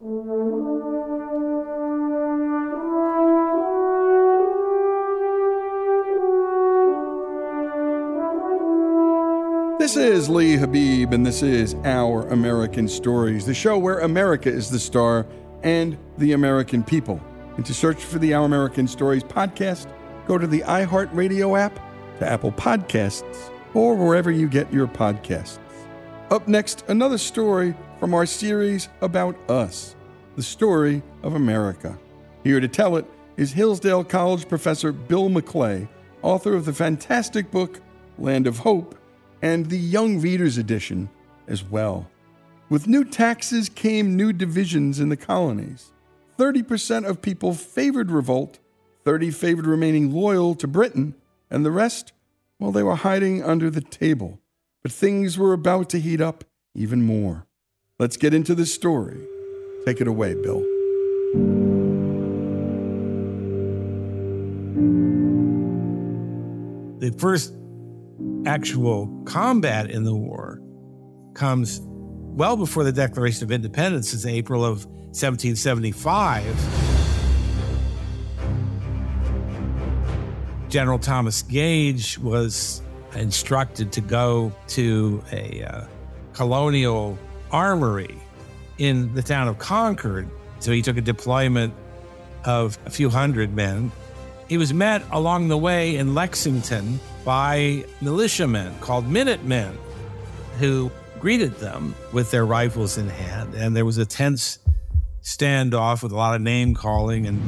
This is Lee Habib, and this is Our American Stories, the show where America is the star and the American people. And to search for the Our American Stories podcast, go to the iHeartRadio app, to Apple Podcasts, or wherever you get your podcasts. Up next, another story from our series about us, the story of America. Here to tell it is Hillsdale College professor Bill McClay, author of the fantastic book Land of Hope and the Young Readers Edition as well. With new taxes came new divisions in the colonies. 30% of people favored revolt, 30 favored remaining loyal to Britain, and the rest, well, they were hiding under the table. But things were about to heat up even more. Let's get into the story. Take it away, Bill. The first actual combat in the war comes well before the Declaration of Independence, is April of 1775. General Thomas Gage was instructed to go to a uh, colonial armory in the town of Concord. So he took a deployment of a few hundred men. He was met along the way in Lexington by militiamen called Minutemen who greeted them with their rifles in hand. And there was a tense standoff with a lot of name calling and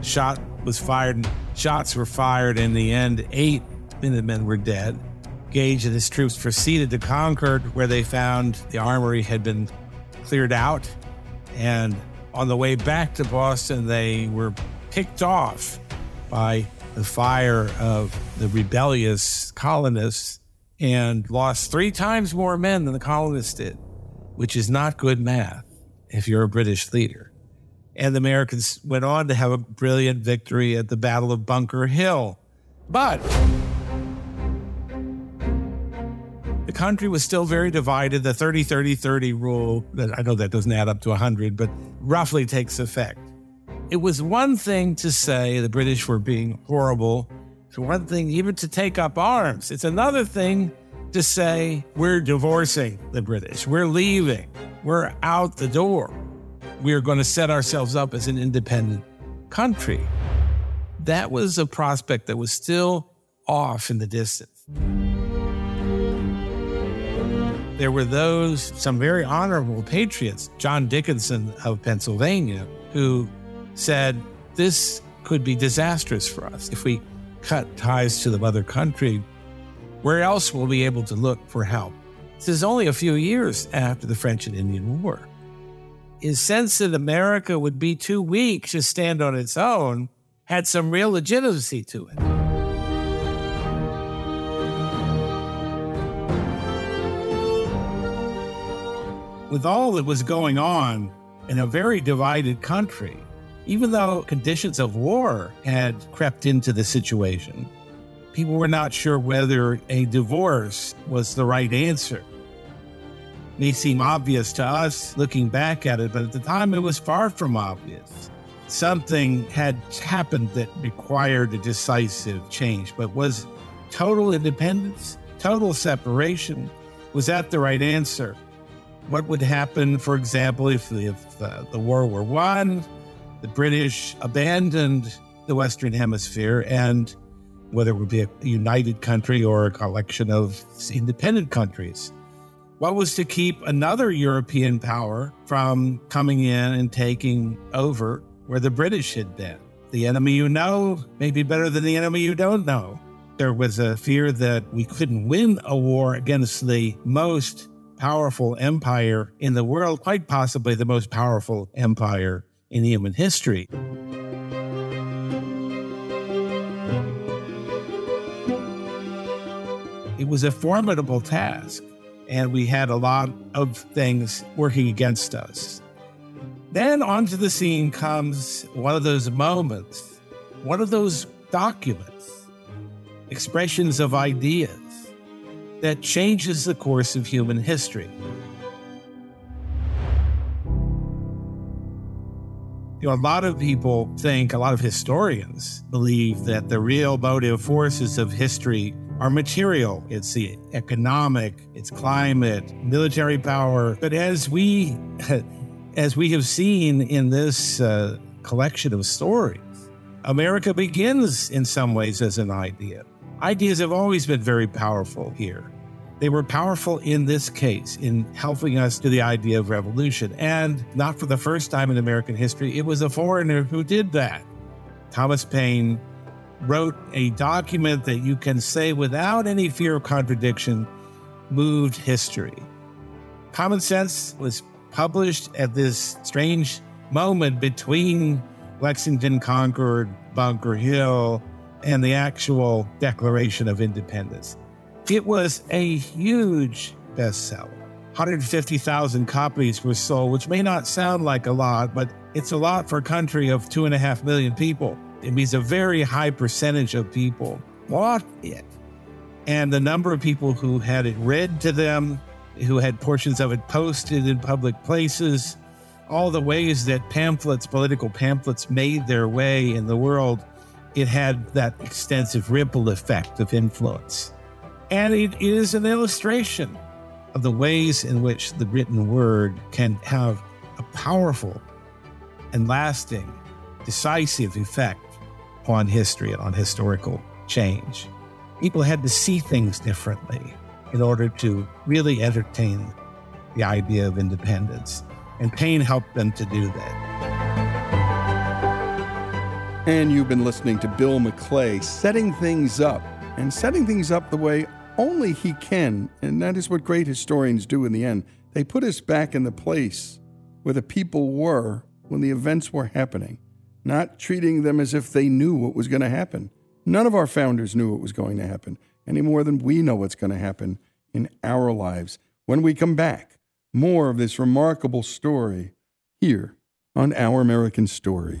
shot was fired. Shots were fired. In the end, eight Minutemen were dead. Gage and his troops proceeded to Concord, where they found the armory had been cleared out. And on the way back to Boston, they were picked off by the fire of the rebellious colonists and lost three times more men than the colonists did, which is not good math if you're a British leader. And the Americans went on to have a brilliant victory at the Battle of Bunker Hill. But the country was still very divided. The 30 30 30 rule, I know that doesn't add up to 100, but roughly takes effect. It was one thing to say the British were being horrible. It's one thing even to take up arms. It's another thing to say we're divorcing the British. We're leaving. We're out the door. We're going to set ourselves up as an independent country. That was a prospect that was still off in the distance. There were those, some very honorable patriots, John Dickinson of Pennsylvania, who said, This could be disastrous for us if we cut ties to the mother country. Where else will we be able to look for help? This is only a few years after the French and Indian War. His sense that America would be too weak to stand on its own had some real legitimacy to it. With all that was going on in a very divided country, even though conditions of war had crept into the situation, people were not sure whether a divorce was the right answer. It may seem obvious to us looking back at it, but at the time it was far from obvious. Something had happened that required a decisive change, but was total independence, total separation, was that the right answer? What would happen, for example, if, if uh, the war were won, the British abandoned the Western Hemisphere, and whether it would be a united country or a collection of independent countries. What was to keep another European power from coming in and taking over where the British had been? The enemy you know may be better than the enemy you don't know. There was a fear that we couldn't win a war against the most powerful empire in the world, quite possibly the most powerful empire in human history. It was a formidable task, and we had a lot of things working against us. Then onto the scene comes one of those moments, one of those documents, expressions of ideas that changes the course of human history. You know, a lot of people think, a lot of historians believe that the real motive forces of history are material. It's the economic, it's climate, military power. But as we, as we have seen in this uh, collection of stories, America begins in some ways as an idea. Ideas have always been very powerful here. They were powerful in this case in helping us to the idea of revolution. And not for the first time in American history, it was a foreigner who did that. Thomas Paine wrote a document that you can say without any fear of contradiction moved history. Common Sense was published at this strange moment between Lexington Concord, Bunker Hill, and the actual Declaration of Independence. It was a huge bestseller. 150,000 copies were sold, which may not sound like a lot, but it's a lot for a country of two and a half million people. It means a very high percentage of people bought it. And the number of people who had it read to them, who had portions of it posted in public places, all the ways that pamphlets, political pamphlets, made their way in the world, it had that extensive ripple effect of influence. And it is an illustration of the ways in which the written word can have a powerful and lasting, decisive effect on history and on historical change. People had to see things differently in order to really entertain the idea of independence. And Paine helped them to do that. And you've been listening to Bill McClay setting things up and setting things up the way only he can, and that is what great historians do in the end. They put us back in the place where the people were when the events were happening, not treating them as if they knew what was going to happen. None of our founders knew what was going to happen any more than we know what's going to happen in our lives. When we come back, more of this remarkable story here on Our American Stories.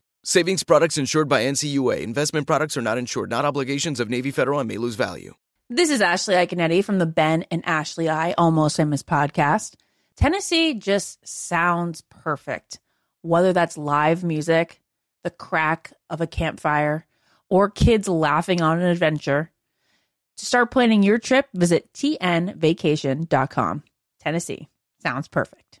Savings products insured by NCUA. Investment products are not insured, not obligations of Navy Federal and may lose value. This is Ashley Iaconetti from the Ben and Ashley I Almost Famous podcast. Tennessee just sounds perfect, whether that's live music, the crack of a campfire, or kids laughing on an adventure. To start planning your trip, visit tnvacation.com. Tennessee sounds perfect.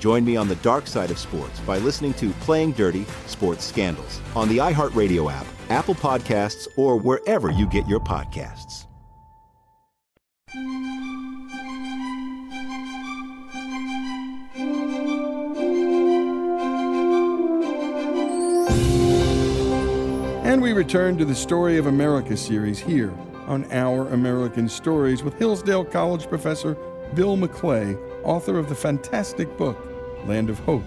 Join me on the dark side of sports by listening to Playing Dirty Sports Scandals on the iHeartRadio app, Apple Podcasts, or wherever you get your podcasts. And we return to the Story of America series here on Our American Stories with Hillsdale College professor Bill McClay, author of the fantastic book Land of Hope.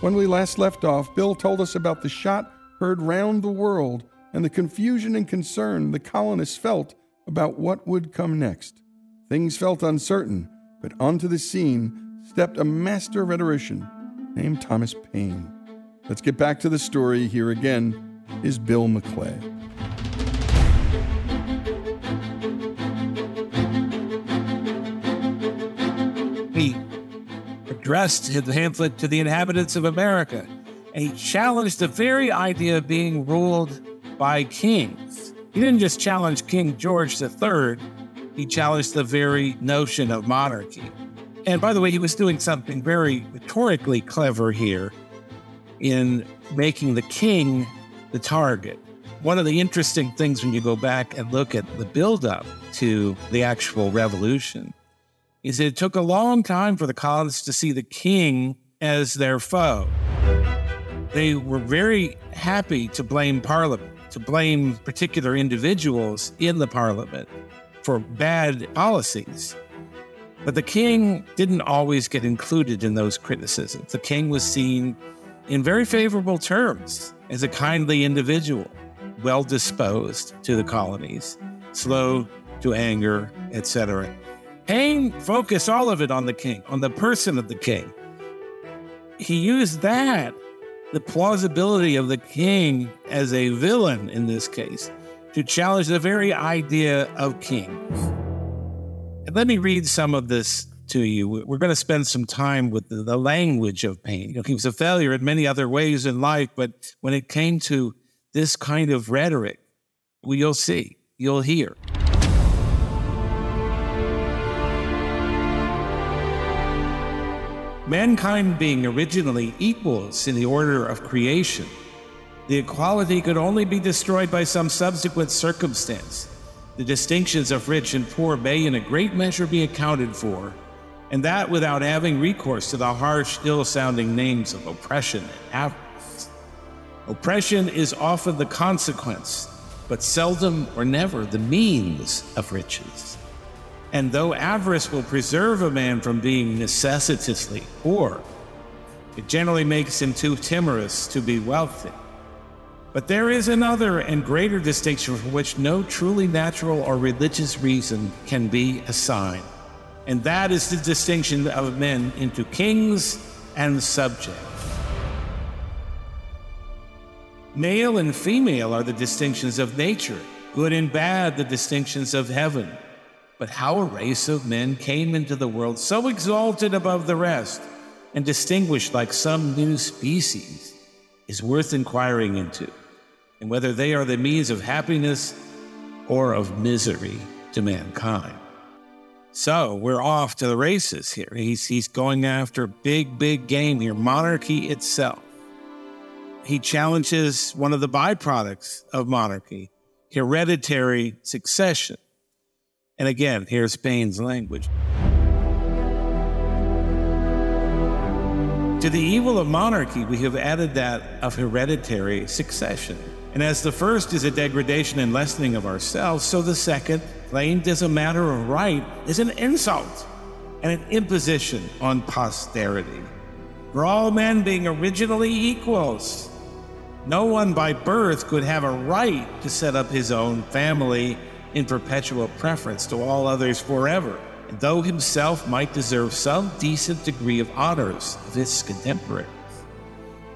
When we last left off, Bill told us about the shot heard round the world and the confusion and concern the colonists felt about what would come next. Things felt uncertain, but onto the scene stepped a master rhetorician named Thomas Paine. Let's get back to the story. Here again is Bill McClay. Addressed his pamphlet to the inhabitants of America, and he challenged the very idea of being ruled by kings. He didn't just challenge King George III, he challenged the very notion of monarchy. And by the way, he was doing something very rhetorically clever here in making the king the target. One of the interesting things when you go back and look at the buildup to the actual revolution is it took a long time for the colonists to see the king as their foe. They were very happy to blame Parliament, to blame particular individuals in the Parliament for bad policies. But the king didn't always get included in those criticisms. The king was seen in very favorable terms as a kindly individual, well disposed to the colonies, slow to anger, etc. Paine focused all of it on the king, on the person of the king. He used that, the plausibility of the king as a villain in this case, to challenge the very idea of kings. And let me read some of this to you. We're going to spend some time with the, the language of Paine. You know, he was a failure in many other ways in life, but when it came to this kind of rhetoric, well, you'll see, you'll hear. Mankind being originally equals in the order of creation, the equality could only be destroyed by some subsequent circumstance. The distinctions of rich and poor may, in a great measure, be accounted for, and that without having recourse to the harsh, ill sounding names of oppression and avarice. Oppression is often the consequence, but seldom or never the means of riches. And though avarice will preserve a man from being necessitously poor, it generally makes him too timorous to be wealthy. But there is another and greater distinction for which no truly natural or religious reason can be assigned, And that is the distinction of men into kings and subjects. Male and female are the distinctions of nature, good and bad, the distinctions of heaven. But how a race of men came into the world so exalted above the rest and distinguished like some new species is worth inquiring into, and whether they are the means of happiness or of misery to mankind. So we're off to the races here. He's, he's going after big, big game here, monarchy itself. He challenges one of the byproducts of monarchy, hereditary succession. And again, here's Paine's language. To the evil of monarchy, we have added that of hereditary succession. And as the first is a degradation and lessening of ourselves, so the second, claimed as a matter of right, is an insult and an imposition on posterity. For all men being originally equals, no one by birth could have a right to set up his own family in perpetual preference to all others forever, and though himself might deserve some decent degree of honors of his contemporaries.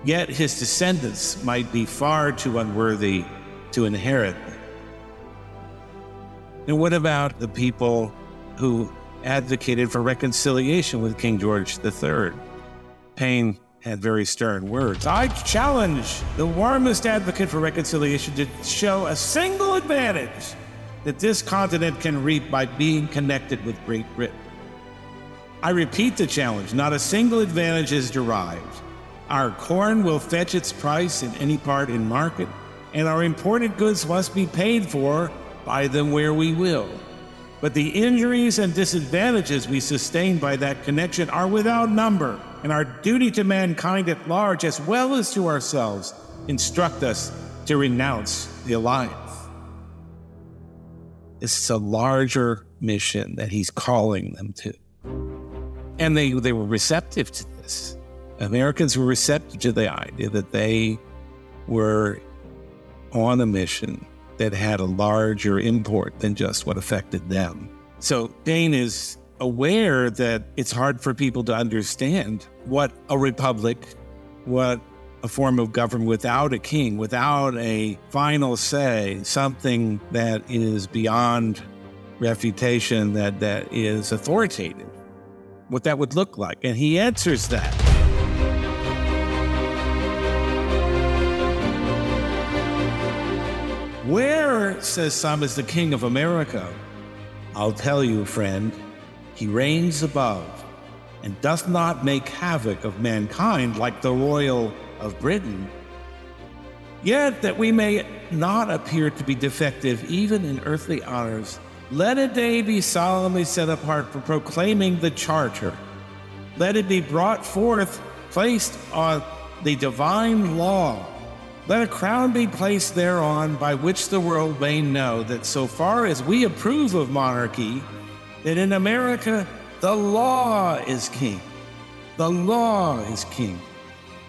Yet his descendants might be far too unworthy to inherit them. And what about the people who advocated for reconciliation with King George III? Paine had very stern words. I challenge the warmest advocate for reconciliation to show a single advantage that this continent can reap by being connected with Great Britain. I repeat the challenge not a single advantage is derived. Our corn will fetch its price in any part in market, and our imported goods must be paid for by them where we will. But the injuries and disadvantages we sustain by that connection are without number, and our duty to mankind at large, as well as to ourselves, instruct us to renounce the alliance. It's a larger mission that he's calling them to. And they, they were receptive to this. Americans were receptive to the idea that they were on a mission that had a larger import than just what affected them. So Paine is aware that it's hard for people to understand what a republic, what a form of government without a king, without a final say, something that is beyond refutation, that, that is authoritative, what that would look like. And he answers that. Where, says some, is the King of America? I'll tell you, friend, he reigns above and doth not make havoc of mankind like the royal of Britain. Yet that we may not appear to be defective even in earthly honors, let a day be solemnly set apart for proclaiming the charter. Let it be brought forth, placed on the divine law. Let a crown be placed thereon by which the world may know that so far as we approve of monarchy, that in America the law is king. The law is king.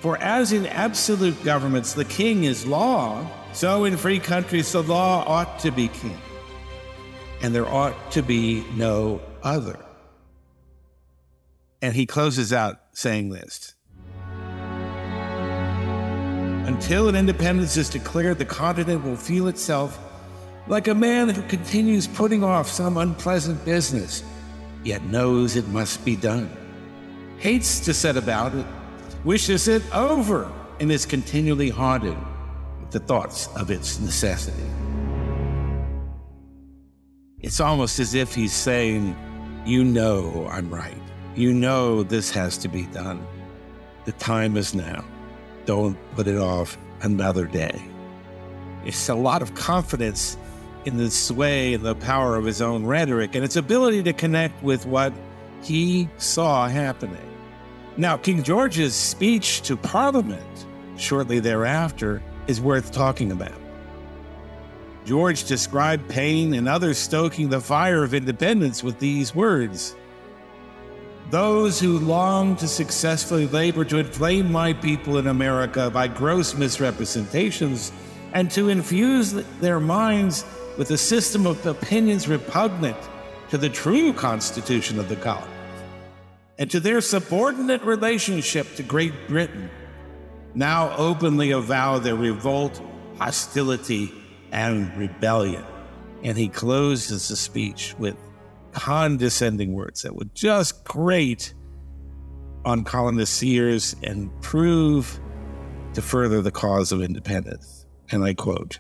For as in absolute governments the king is law, so in free countries the law ought to be king. And there ought to be no other. And he closes out saying this Until an independence is declared, the continent will feel itself like a man who continues putting off some unpleasant business, yet knows it must be done, hates to set about it wishes it over and is continually haunted with the thoughts of its necessity. It's almost as if he's saying, You know I'm right. You know this has to be done. The time is now. Don't put it off another day. It's a lot of confidence in the sway and the power of his own rhetoric and its ability to connect with what he saw happening. Now, King George's speech to Parliament shortly thereafter is worth talking about. George described Paine and others stoking the fire of independence with these words Those who long to successfully labor to inflame my people in America by gross misrepresentations and to infuse their minds with a system of opinions repugnant to the true constitution of the colony and to their subordinate relationship to Great Britain, now openly avow their revolt, hostility, and rebellion. And he closes the speech with condescending words that would just grate on colonists' ears and prove to further the cause of independence. And I quote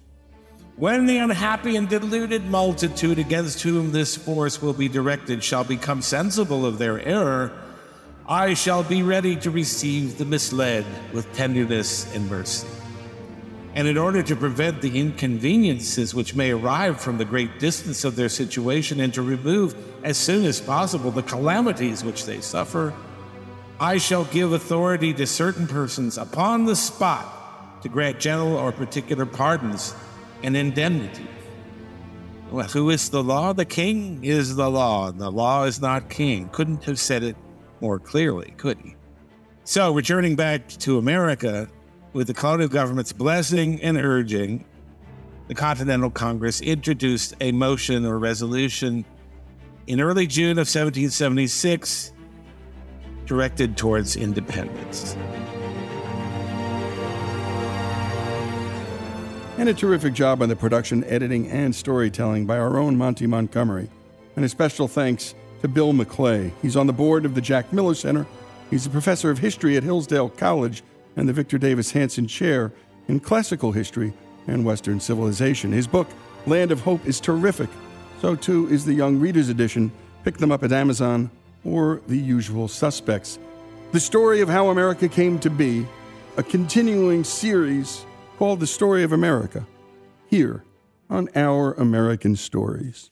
When the unhappy and deluded multitude against whom this force will be directed shall become sensible of their error, I shall be ready to receive the misled with tenderness and mercy. And in order to prevent the inconveniences which may arrive from the great distance of their situation and to remove as soon as possible the calamities which they suffer, I shall give authority to certain persons upon the spot to grant general or particular pardons and indemnity. Well, who is the law? The king is the law, and the law is not king. Couldn't have said it more clearly, could he? So, returning back to America, with the colonial government's blessing and urging, the Continental Congress introduced a motion or resolution in early June of 1776 directed towards independence. And a terrific job on the production, editing, and storytelling by our own Monty Montgomery. And a special thanks to Bill McClay. He's on the board of the Jack Miller Center. He's a professor of history at Hillsdale College and the Victor Davis Hanson Chair in Classical History and Western Civilization. His book, Land of Hope, is terrific. So too is the Young Readers Edition. Pick them up at Amazon or the usual suspects. The story of how America came to be, a continuing series called The Story of America, here on Our American Stories.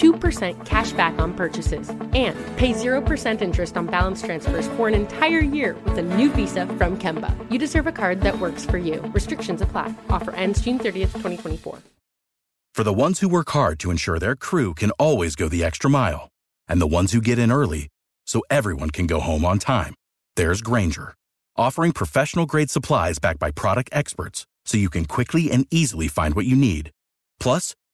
2% cash back on purchases and pay 0% interest on balance transfers for an entire year with a new visa from Kemba. You deserve a card that works for you. Restrictions apply. Offer ends June 30th, 2024. For the ones who work hard to ensure their crew can always go the extra mile, and the ones who get in early so everyone can go home on time, there's Grainger, offering professional grade supplies backed by product experts so you can quickly and easily find what you need. Plus,